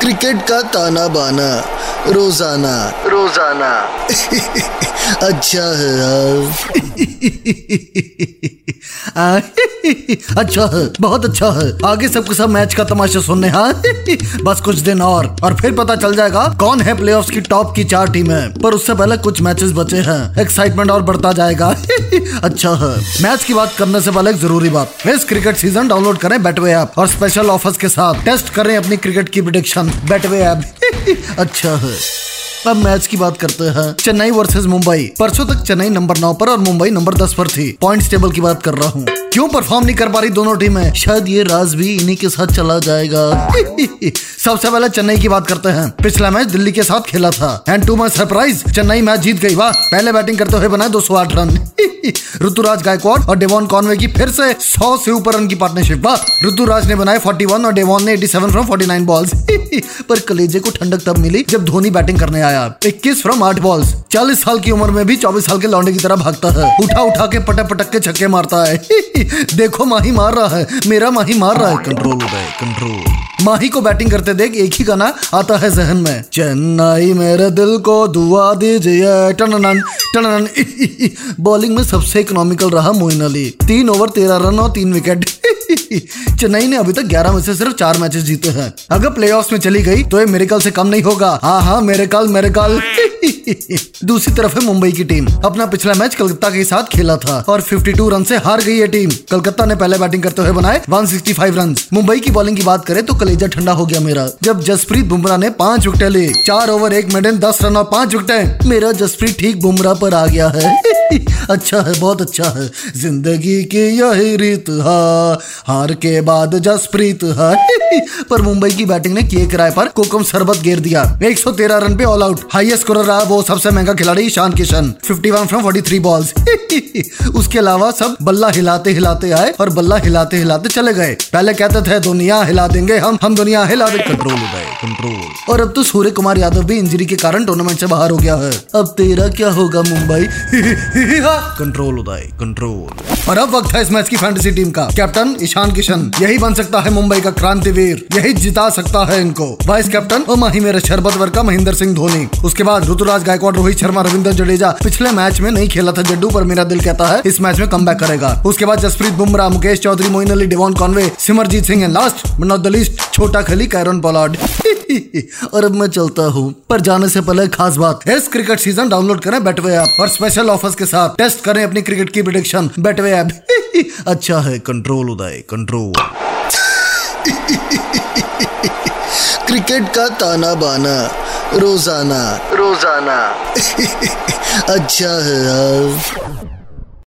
Cricket का ताना बाना रोज़ाना। रोज़ाना। अच्छा है अच्छा है, बहुत अच्छा है। आगे सबके सब मैच का तमाशा सुनने हाँ? बस कुछ दिन और और फिर पता चल जाएगा कौन है प्लेऑफ्स की टॉप की चार टीमें पर उससे पहले कुछ मैचेस बचे हैं। एक्साइटमेंट और बढ़ता जाएगा। अच्छा है। मैच की बात करने से पहले एक ज़रूरी बात। इस क्रिकेट सीज़न डाउनलोड करें बैटवे ऐप और स्पेशल ऑफर्स के साथ। टेस्ट करें अपनी क्रिकेट की प्रिडिक्शन बैटवे ऐप अच्छा है। अब मैच की बात करते हैं। चेन्नई वर्सेज मुंबई। परसों तक चेन्नई नंबर नौ पर और मुंबई नंबर दस पर थी। पॉइंट्स टेबल की बात कर रहा हूँ। क्यों परफॉर्म नहीं कर पा रही दोनों टीमें शायद ये राज भी इन्हीं के साथ चला जाएगा। सबसे पहले चेन्नई की बात करते हैं। पिछला मैच दिल्ली के साथ खेला था। And to my surprise Chennai match जीत गई। वाह, पहले बैटिंग करते हुए बनाए दो सौ आठ रन। ऋतुराज गायकवाड और डेवॉन कॉनवे की फिर से 100 से ऊपर रन की पार्टनरशिप वाह ऋतुराज ने बनाए 41 और डेवॉन ने 87 फ्रॉम 49 बॉल्स पर कलेजे को ठंडक तब मिली जब धोनी बैटिंग करने आया। 21 फ्रॉम 8 बॉल्स 40 साल की उम्र में भी 24 साल के लौंडे की तरह भागता है। उठा उठा के पटक पटक के छक्के मारता है। देखो माही मार रहा है। मेरा माही मार रहा है। कंट्रोल कंट्रोल माही को बैटिंग करते देख एक ही गाना आता है जहन में। चेन्नई मेरे दिल को दुआ दीजिए टनन टनन बॉलिंग में सबसे इकोनॉमिकल रहा मोइन अली। तीन ओवर तेरह रन और तीन विकेट चेन्नई ने अभी तक 11 में से सिर्फ़ चार मैचेस जीते हैं। अगर प्लेऑफ्स में चली गई तो ये मेरे कल से कम नहीं होगा। हाँ हाँ मेरे कल मेरे कल दूसरी तरफ़ है मुंबई की टीम। अपना पिछला मैच कलकत्ता के साथ खेला था और 52 रन से हार गई है टीम। कलकत्ता ने पहले बैटिंग करते हुए बनाए 165 रन मुंबई की बॉलिंग की बात करें तो कलेजा ठंडा हो गया मेरा। जब जसप्रीत बुमराह ने पाँच विकेट ली, चार ओवर एक मेडन दस रन और पाँच विकेट मेरा जसप्रीत ठीक बुमराह पर आ गया है। अच्छा है, बहुत अच्छा है। ज़िंदगी की यही रीत है। हार के बाद जसप्रीत है पर मुंबई की बैटिंग ने किए किराए पर कोकम शरबत गेर दिया। 113 रन पे ऑल आउट हाईएस्ट स्कोर रहा वो सबसे महँगा खिलाड़ी ईशान किशन। 51 फ्रॉम 43 बॉल्स उसके अलावा सब बल्ला हिलाते हिलाते आए और बल्ला हिलाते हिलाते चले गए। पहले कहते थे, दुनिया हिला देंगे हम हम दुनिया हिला दे कंट्रोल उदय। कंट्रोल और अब तो सूर्य कुमार यादव भी इंजरी के कारण टूर्नामेंट से बाहर हो गया है। अब तेरा क्या होगा मुंबई? कंट्रोल उदय कंट्रोल और अब वक्त है इस मैच की फैंटेसी टीम का। कैप्टन ईशान किशन यही बन सकता है मुंबई का क्रांतिवीर यही जिता सकता है इनको। वाइस कैप्टन और माही मेरे शरबत वर का महेंद्र सिंह धोनी। उसके बाद ऋतुराज गायकवाड रोहित शर्मा रविंद्र जडेजा। पिछले मैच में नहीं खेला था जड्डू पर मेरा दिल कहता है इस मैच में कम करेगा। उसके बाद Jasprit Bumrah Mukesh Choudhary Moeen Ali Devon Conway Simarjeet Singh and last but not the least छोटा खली कैरन पोलार्ड। और अब मैं चलता हूँ। पर जाने से पहले खास बात इस क्रिकेट सीज़न डाउनलोड करें बेटवे ऐप और स्पेशल ऑफर्स के साथ टेस्ट करें अपनी क्रिकेट की प्रिडिक्शन बेटवे ऐप अच्छा है कंट्रोल उदय कंट्रोल क्रिकेट का ताना बाना रोज़ाना। रोज़ाना। अच्छा है यार